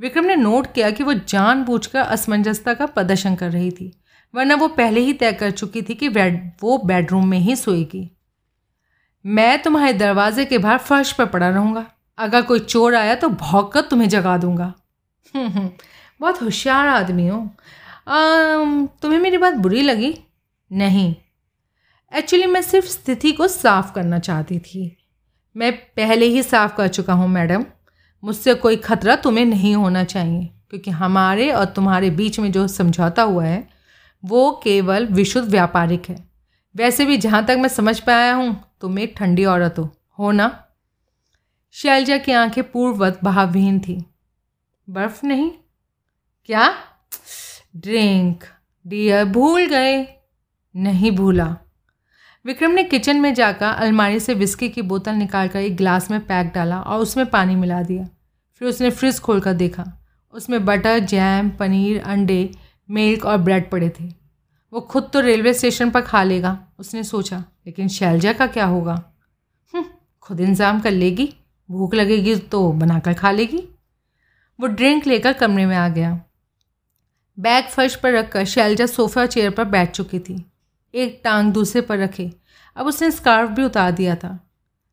विक्रम ने नोट किया कि वो जानबूझकर असमंजसता का प्रदर्शन कर रही थी वरना वो पहले ही तय कर चुकी थी कि वो बेडरूम में ही सोएगी। मैं तुम्हारे दरवाजे के बाहर फर्श पर पड़ा रहूँगा। अगर कोई चोर आया तो भौंक कर तुम्हें जगा दूँगा। हम्म, हम्म, बहुत होशियार आदमी हो। तुम्हें मेरी बात बुरी लगी? नहीं। एक्चुअली मैं सिर्फ़ स्थिति को साफ़ करना चाहती थी। मैं पहले ही साफ़ कर चुका हूँ मैडम। मुझसे कोई खतरा तुम्हें नहीं होना चाहिए, क्योंकि हमारे और तुम्हारे बीच में जो समझौता हुआ है, वो केवल विशुद्ध व्यापारिक है। वैसे भी जहाँ तक मैं समझ पाया हूँ, तुम एक ठंडी औरत हो हो ना? शैलजा की आँखें पूर्ववत भावहीन थी। बर्फ़ नहीं? क्या? ड्रिंक। डियर, भूल गए। नहीं भूला। विक्रम ने किचन में जाकर अलमारी से विस्की की बोतल निकालकर एक गिलास में पैक डाला और उसमें पानी मिला दिया। फिर उसने फ्रिज खोलकर देखा। उसमें बटर जैम पनीर अंडे मिल्क और ब्रेड पड़े थे। वो खुद तो रेलवे स्टेशन पर खा लेगा उसने सोचा। लेकिन शैलजा का क्या होगा? हम्म, खुद इंतज़ाम कर लेगी। भूख लगेगी तो बनाकर खा लेगी। वो ड्रिंक लेकर कमरे में आ गया। बैग फर्श पर रखकर शैलजा सोफा चेयर पर बैठ चुकी थी। एक टांग दूसरे पर रखे। अब उसने स्कार्फ भी उतार दिया था।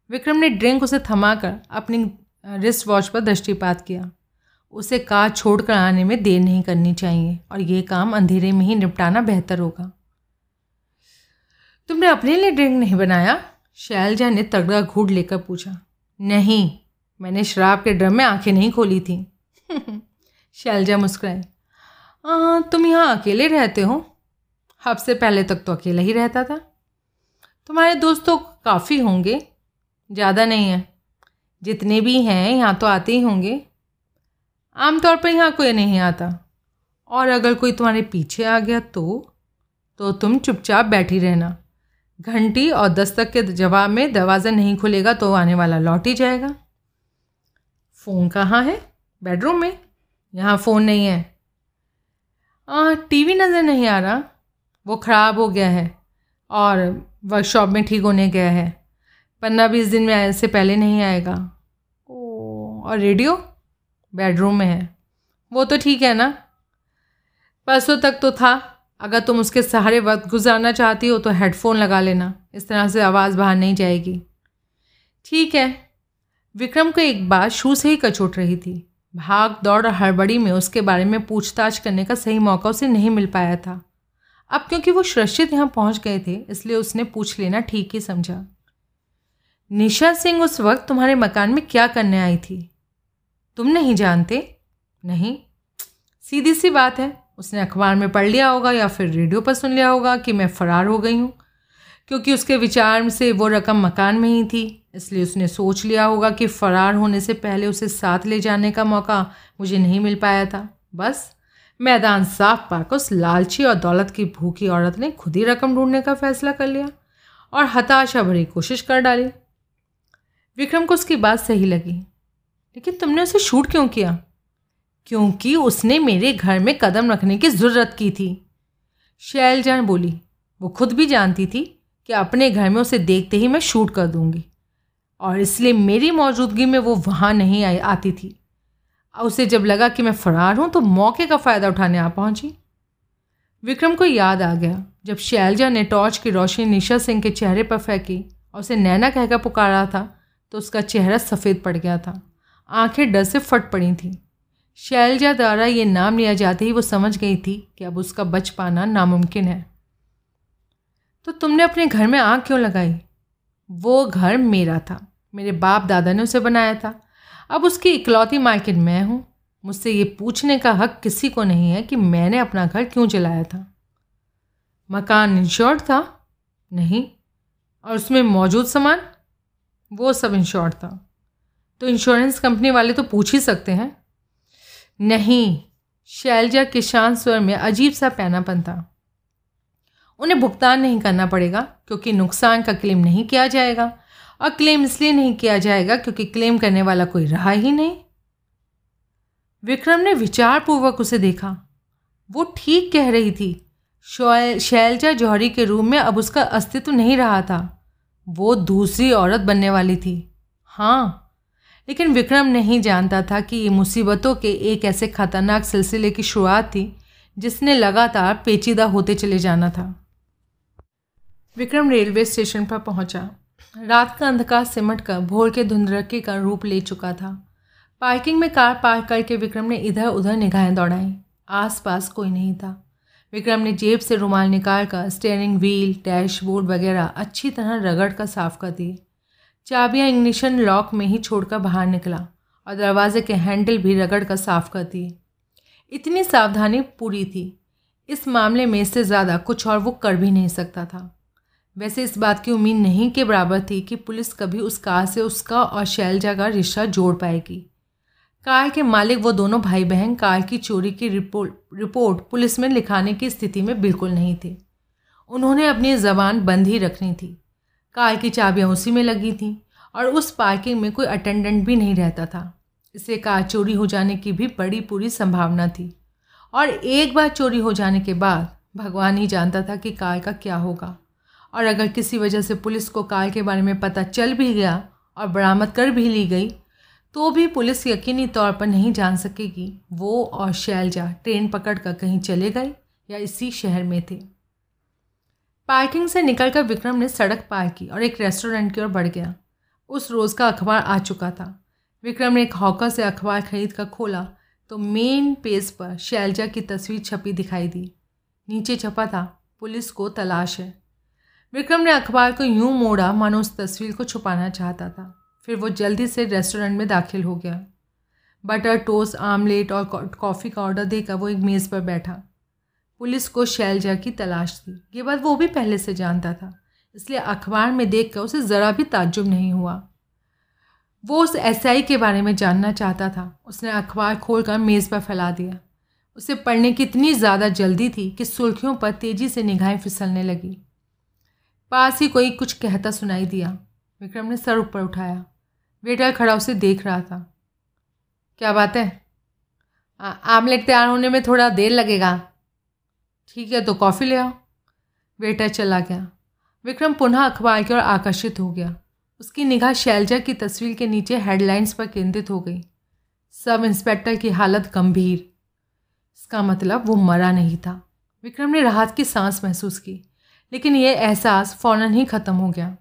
विक्रम ने ड्रिंक उसे थमाकर अपनी रिस्ट वॉच पर दृष्टिपात किया। उसे कार छोड़ कर आने में देर नहीं करनी चाहिए और ये काम अंधेरे में ही निपटाना बेहतर होगा। तुमने अपने लिए ड्रिंक नहीं बनाया? शैलजा ने तगड़ा घूट लेकर पूछा। नहीं, मैंने शराब के ड्रम में आँखें नहीं खोली थी। शैलजा मुस्कुराए तुम यहाँ अकेले रहते हो? हब से पहले तक तो अकेला ही रहता था। तुम्हारे दोस्त तो काफ़ी होंगे, ज़्यादा नहीं है। जितने भी हैं, यहाँ तो आते ही होंगे। आमतौर पर यहाँ कोई नहीं आता। और अगर कोई तुम्हारे पीछे आ गया तो तो तुम चुपचाप बैठी रहना। घंटी और दस्तक के जवाब में दरवाज़ा नहीं खुलेगा तो आने वाला लौट ही जाएगा। फ़ोन कहाँ है? बेडरूम में। यहाँ फ़ोन नहीं है। टीवी नज़र नहीं आ रहा। वो ख़राब हो गया है और वर्कशॉप में ठीक होने गया है। पंद्रह बीस दिन में ऐसे पहले नहीं आएगा। ओ, और रेडियो बेडरूम में है। वो तो ठीक है ना? परसों तक तो था। अगर तुम उसके सहारे वक्त गुजारना चाहती हो तो हेडफोन लगा लेना। इस तरह से आवाज़ बाहर नहीं जाएगी। ठीक है। विक्रम को एक बात शू से ही कचोट रही थी। भाग दौड़ और हड़बड़ी में उसके बारे में पूछताछ करने का सही मौका उसे नहीं मिल पाया था। अब क्योंकि वो सुरक्षित यहाँ पहुँच गए थे, इसलिए उसने पूछ लेना, ठीक ही समझा। निशा सिंह उस वक्त तुम्हारे मकान में क्या करने आई थी? तुम नहीं जानते? नहीं। सीधी सी बात है, उसने अखबार में पढ़ लिया होगा या फिर रेडियो पर सुन लिया होगा कि मैं फ़रार हो गई हूँ, क्योंकि उसके विचार से वो रकम मकान में ही थी, इसलिए उसने सोच लिया होगा कि फ़रार होने से पहले उसे साथ ले जाने का मौका मुझे नहीं मिल पाया था। बस। मैदान साफ़ पाकर उस लालची और दौलत की भूखी औरत ने खुद ही रकम ढूँढने का फैसला कर लिया और हताशा भरी कोशिश कर डाली। विक्रम को उसकी बात सही लगी, लेकिन तुमने उसे शूट क्यों किया? क्योंकि उसने मेरे घर में कदम रखने की ज़रूरत की थी। शैलजान बोली, वो खुद भी जानती थी कि अपने घर में उसे देखते ही मैं शूट कर दूँगी, और इसलिए मेरी मौजूदगी में वो वहाँ नहीं आती थी। उसे जब लगा कि मैं फ़रार हूँ तो मौके का फ़ायदा उठाने आ पहुँची। विक्रम को याद आ गया, जब शैलजा ने टॉर्च की रोशनी निशा सिंह के चेहरे पर फेंकी और उसे नैना कहकर पुकारा था तो उसका चेहरा सफ़ेद पड़ गया था। आँखें डर से फट पड़ी थीं। शैलजा द्वारा ये नाम लिया जाते ही वो समझ गई थी कि अब उसका बच पाना नामुमकिन है। तो तुमने अपने घर में आग क्यों लगाई? वो घर मेरा था। मेरे बाप दादा ने उसे बनाया था। अब उसकी इकलौती मार्केट मैं हूँ। मुझसे ये पूछने का हक किसी को नहीं है कि मैंने अपना घर क्यों जलाया था। मकान इंश्योर्ड था? नहीं। और उसमें मौजूद सामान? वो सब इंश्योर्ड था। तो इंश्योरेंस कंपनी वाले तो पूछ ही सकते हैं। नहीं। शैलजा के शांत स्वर में अजीब सा पैनापन था। उन्हें भुगतान नहीं करना पड़ेगा, क्योंकि नुकसान का क्लेम नहीं किया जाएगा। और क्लेम इसलिए नहीं किया जाएगा क्योंकि क्लेम करने वाला कोई रहा ही नहीं। विक्रम ने विचारपूर्वक उसे देखा। वो ठीक कह रही थी शैलजा जौहरी के रूम में अब उसका अस्तित्व नहीं रहा था। वो दूसरी औरत बनने वाली थी। हाँ लेकिन विक्रम नहीं जानता था कि ये मुसीबतों के एक ऐसे खतरनाक सिलसिले की शुरुआत थी, जिसने लगातार पेचीदा होते चले जाना था। विक्रम रेलवे स्टेशन पर पहुँचा। रात का अंधकार सिमट कर भोर के धुंधरके का रूप ले चुका था। पार्किंग में कार पार्क करके विक्रम ने इधर उधर निगाहें दौड़ाई। आसपास कोई नहीं था। विक्रम ने जेब से रुमाल निकाल कर स्टेयरिंग व्हील डैशबोर्ड वगैरह अच्छी तरह रगड़ कर साफ़ कर दिए चाबियाँ इग्निशन लॉक में ही छोड़कर बाहर निकला और दरवाजे के हैंडल भी रगड़ कर साफ़ कर दिए इतनी सावधानी पूरी थी। इस मामले में इससे ज़्यादा कुछ और वो कर भी नहीं सकता था। वैसे इस बात की उम्मीद नहीं के बराबर थी कि पुलिस कभी उस कार से उसका और शैलजा का रिश्ता जोड़ पाएगी। कार के मालिक वो दोनों भाई बहन कार की चोरी की रिपोर्ट रिपोर्ट पुलिस में लिखाने की स्थिति में बिल्कुल नहीं थे। उन्होंने अपनी ज़बान बंद ही रखनी थी। कार की चाबियाँ उसी में लगी थीं और उस पार्किंग में कोई अटेंडेंट भी नहीं रहता था। इससे कार चोरी हो जाने की भी बड़ी पूरी संभावना थी। और एक बार चोरी हो जाने के बाद भगवान ही जानता था कि कार का क्या होगा। और अगर किसी वजह से पुलिस को कार के बारे में पता चल भी गया और बरामद कर भी ली गई तो भी पुलिस यकीनी तौर पर नहीं जान सकेगी वो और शैलजा ट्रेन पकड़ कर कहीं चले गए या इसी शहर में थे। पार्किंग से निकलकर विक्रम ने सड़क पार की और एक रेस्टोरेंट की ओर बढ़ गया। उस रोज़ का अखबार आ चुका था। विक्रम ने एक हॉकर से अखबार खरीद कर खोला तो मेन पेज पर शैलजा की तस्वीर छपी दिखाई दी। नीचे छपा था, पुलिस को तलाश है। विक्रम ने अखबार को यूँ मोड़ा, मानो उस तस्वीर को छुपाना चाहता था। फिर वो जल्दी से रेस्टोरेंट में दाखिल हो गया। बटर टोस्ट, आमलेट और कॉफ़ी का ऑर्डर देकर वो एक मेज़ पर बैठा। पुलिस को शैलजा की तलाश थी। ये बात वो भी पहले से जानता था, इसलिए अखबार में देख कर उसे ज़रा भी ताज्जुब नहीं हुआ। वो उस एसआई के बारे में जानना चाहता था। उसने अखबार खोलकर मेज़ पर फैला दिया। उसे पढ़ने की इतनी ज़्यादा जल्दी थी कि सुर्खियों पर तेज़ी से निगाहें फिसलने लगी। पास ही कोई कुछ कहता सुनाई दिया। विक्रम ने सर ऊपर उठाया। वेटर खड़ा उसे देख रहा था। क्या बात है? आमलेट तैयार होने में थोड़ा देर लगेगा। ठीक है तो कॉफ़ी ले आओ। वेटर चला गया। विक्रम पुनः अखबार की ओर आकर्षित हो गया। उसकी निगाह शैलजा की तस्वीर के नीचे हेडलाइंस पर केंद्रित हो गई। सब इंस्पेक्टर की हालत गंभीर। इसका मतलब वो मरा नहीं था। विक्रम ने राहत की सांस महसूस की। लेकिन यह एहसास फ़ौरन ही ख़त्म हो गया।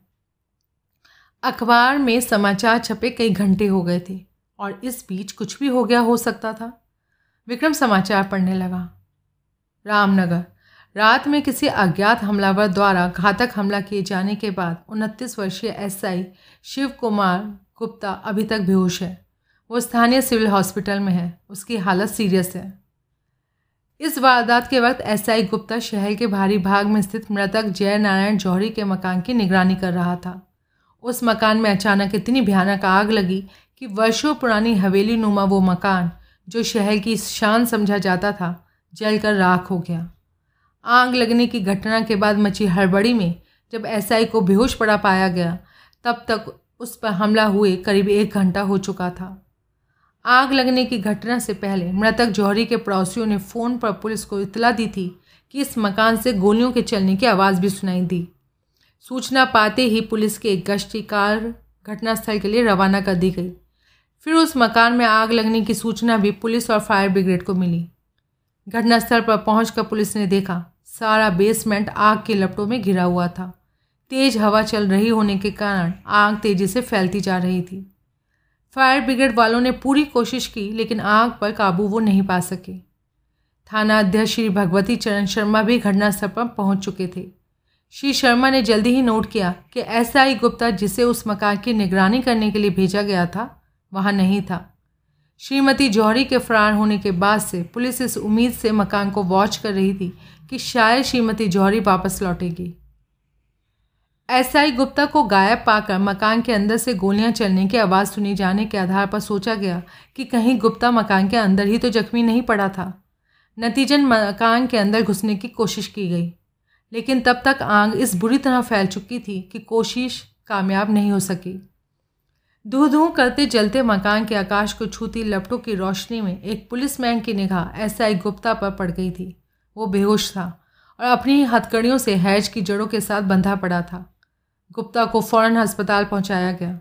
अखबार में समाचार छपे कई घंटे हो गए थे और इस बीच कुछ भी हो गया हो सकता था। विक्रम समाचार पढ़ने लगा। रामनगर, रात में किसी अज्ञात हमलावर द्वारा घातक हमला किए जाने के बाद उनतीस वर्षीय एसआई शिव कुमार गुप्ता अभी तक बेहोश है। वो स्थानीय सिविल हॉस्पिटल में है। उसकी हालत सीरियस है। इस वारदात के वक्त एसआई गुप्ता शहर के भारी भाग में स्थित मृतक जय नारायण जौहरी के मकान की निगरानी कर रहा था। उस मकान में अचानक इतनी भयानक आग लगी कि वर्षों पुरानी हवेली नुमा वो मकान, जो शहर की शान समझा जाता था जलकर राख हो गया। आग लगने की घटना के बाद मची हड़बड़ी में जब एसआई को बेहोश पड़ा पाया गया, तब तक उस पर हमला हुए करीब एक घंटा हो चुका था। आग लगने की घटना से पहले मृतक जौहरी के पड़ोसियों ने फ़ोन पर पुलिस को इतला दी थी कि इस मकान से गोलियों के चलने की आवाज़ भी सुनाई दी। सूचना पाते ही पुलिस की एक गश्ती कार घटनास्थल के लिए रवाना कर दी गई। फिर उस मकान में आग लगने की सूचना भी पुलिस और फायर ब्रिगेड को मिली। घटनास्थल पर पहुंचकर पुलिस ने देखा, सारा बेसमेंट आग के लपटों में घिरा हुआ था। तेज हवा चल रही होने के कारण आग तेज़ी से फैलती जा रही थी। फायर ब्रिगेड वालों ने पूरी कोशिश की, लेकिन आग पर काबू वो नहीं पा सके। थाना अध्यक्ष श्री भगवती चरण शर्मा भी घटनास्थल पर पहुँच चुके थे। श्री शर्मा ने जल्दी ही नोट किया कि एस आई गुप्ता जिसे उस मकान की निगरानी करने के लिए भेजा गया था, वहाँ नहीं था। श्रीमती जौहरी के फरार होने के बाद से पुलिस इस उम्मीद से मकान को वॉच कर रही थी कि शायद श्रीमती जौहरी वापस लौटेगी। एसआई गुप्ता को गायब पाकर मकान के अंदर से गोलियाँ चलने की आवाज़ सुनी जाने के आधार पर सोचा गया कि कहीं गुप्ता मकान के अंदर ही तो जख्मी नहीं पड़ा था। नतीजन मकान के अंदर घुसने की कोशिश की गई, लेकिन तब तक आग इस बुरी तरह फैल चुकी थी कि कोशिश कामयाब नहीं हो सकी। धू धू करते जलते मकान के आकाश को छूती लपटों की रोशनी में एक पुलिसमैन की निगाह एक गुप्ता पर पड़ गई थी। वो बेहोश था और अपनी हथकड़ियों से हैज़ की जड़ों के साथ बंधा पड़ा था। गुप्ता को फ़ौरन अस्पताल पहुँचाया गया।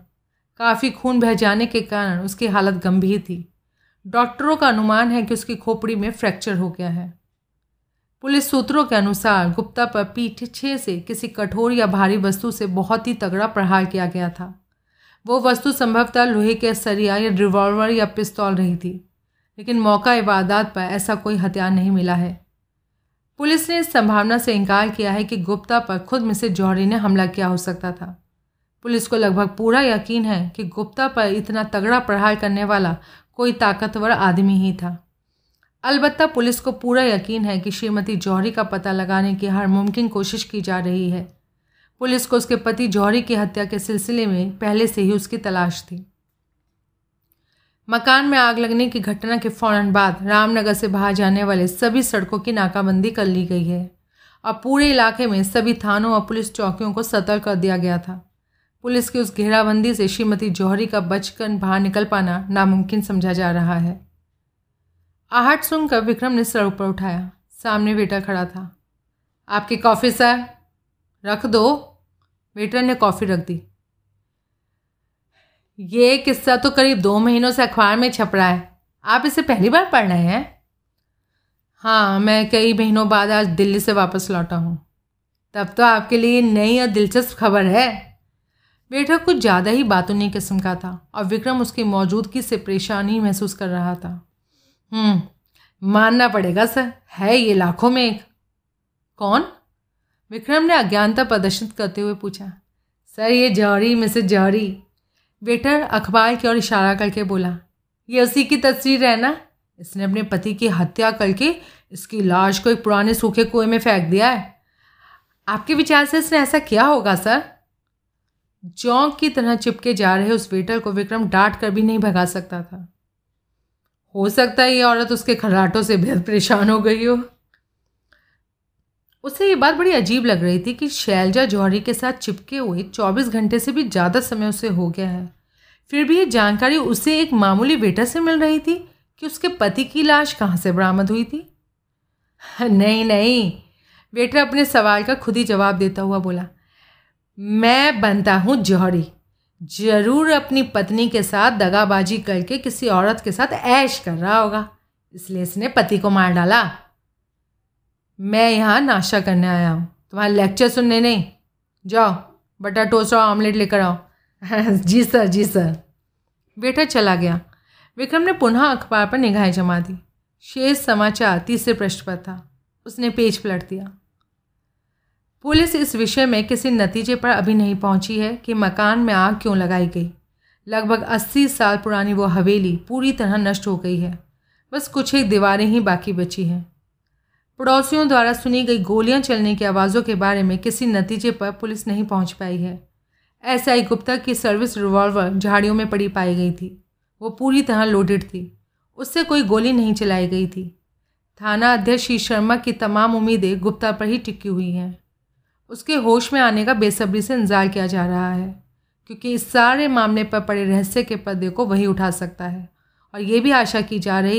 काफ़ी खून बह जाने के कारण उसकी हालत गंभीर थी। डॉक्टरों का अनुमान है कि उसकी खोपड़ी में फ्रैक्चर हो गया है। पुलिस सूत्रों के अनुसार गुप्ता पर पीठ छः से किसी कठोर या भारी वस्तु से बहुत ही तगड़ा प्रहार किया गया था। वो वस्तु संभवतः लोहे के सरिया या रिवॉल्वर या पिस्तौल रही थी, लेकिन मौका इबादत पर ऐसा कोई हथियार नहीं मिला है। पुलिस ने इस संभावना से इनकार किया है कि गुप्ता पर खुद मिसेज जौहरी ने हमला किया हो सकता था। पुलिस को लगभग पूरा यकीन है कि गुप्ता पर इतना तगड़ा प्रहार करने वाला कोई ताकतवर आदमी ही था। अलबत्ता पुलिस को पूरा यकीन है कि श्रीमती जौहरी का पता लगाने की हर मुमकिन कोशिश की जा रही है। पुलिस को उसके पति जौहरी की हत्या के सिलसिले में पहले से ही उसकी तलाश थी। मकान में आग लगने की घटना के फ़ौरन बाद रामनगर से बाहर जाने वाले सभी सड़कों की नाकाबंदी कर ली गई है। अब पूरे इलाके में सभी थानों और पुलिस चौकियों को सतर्क कर दिया गया था। पुलिस की उस घेराबंदी से श्रीमती जौहरी का बचकर बाहर निकल पाना नामुमकिन समझा जा रहा है। आहट सुनकर विक्रम ने सर ऊपर उठाया। सामने बेटा खड़ा था। आपकी कॉफ़ी, सर? रख दो। वेटर ने कॉफ़ी रख दी। ये किस्सा तो करीब दो महीनों से अखबार में छप रहा है। आप इसे पहली बार पढ़ रहे हैं? हाँ मैं कई महीनों बाद आज दिल्ली से वापस लौटा हूँ। तब तो आपके लिए नई और दिलचस्प खबर है। बेटा कुछ ज़्यादा ही बातों बातूनी किस्म का था और विक्रम उसकी मौजूदगी से परेशानी महसूस कर रहा था। हम्म, मानना पड़ेगा सर है ये लाखों में एक। कौन? विक्रम ने अज्ञानता प्रदर्शित करते हुए पूछा। सर ये जौहरी मिसेज जौहरी। वेटर अखबार की ओर इशारा करके बोला, ये उसी की तस्वीर है ना? इसने अपने पति की हत्या करके इसकी लाश को एक पुराने सूखे कुएँ में फेंक दिया है। आपके विचार से इसने ऐसा किया होगा, सर? जौक की तरह चिपके जा रहे उस वेटर को विक्रम डांट कर भी नहीं भगा सकता था। हो सकता है ये औरत उसके खराटों से बेहद परेशान हो गई हो। उसे ये बात बड़ी अजीब लग रही थी कि शैलजा जौहरी के साथ चिपके हुए 24 घंटे से भी ज़्यादा समय उसे हो गया है। फिर भी ये जानकारी उसे एक मामूली बेटा से मिल रही थी कि उसके पति की लाश कहाँ से बरामद हुई थी? नहीं नहीं। बेटा अपने सवाल का खुद ही जवाब देता हुआ बोला, मैं बनता हूँ जौहरी। ज़रूर अपनी पत्नी के साथ दगाबाजी करके किसी औरत के साथ ऐश कर रहा होगा। इसलिए इसने पति को मार डाला। मैं यहाँ नाश्ता करने आया हूँ। तुम्हारा लेक्चर सुनने नहीं। जाओ बटर टोस्ट और ऑमलेट लेकर आओ। जी सर जी सर। बेटा चला गया। विक्रम ने पुनः अखबार पर निगाहें जमा दी। शेष समाचार तीसरे पृष्ठ पर था। उसने पेज पलट दिया। पुलिस इस विषय में किसी नतीजे पर अभी नहीं पहुँची है कि मकान में आग क्यों लगाई गई। लगभग अस्सी साल पुरानी वो हवेली पूरी तरह नष्ट हो गई है। बस कुछ ही दीवारें ही बाकी बची हैं। पड़ोसियों द्वारा सुनी गई गोलियाँ चलने की आवाज़ों के बारे में किसी नतीजे पर पुलिस नहीं पहुँच पाई है। एस आई गुप्ता की सर्विस रिवॉल्वर झाड़ियों में पड़ी पाई गई थी। वो पूरी तरह लोडेड थी। उससे कोई गोली नहीं चलाई गई थी। थाना अध्यक्ष श्री शर्मा की तमाम उम्मीदें गुप्ता पर ही टिकी हुई हैं। उसके होश में आने का बेसब्री से इंतज़ार किया जा रहा है, क्योंकि इस सारे मामले पर पड़े रहस्य के पर्दे को वही उठा सकता है। और ये भी आशा की जा रही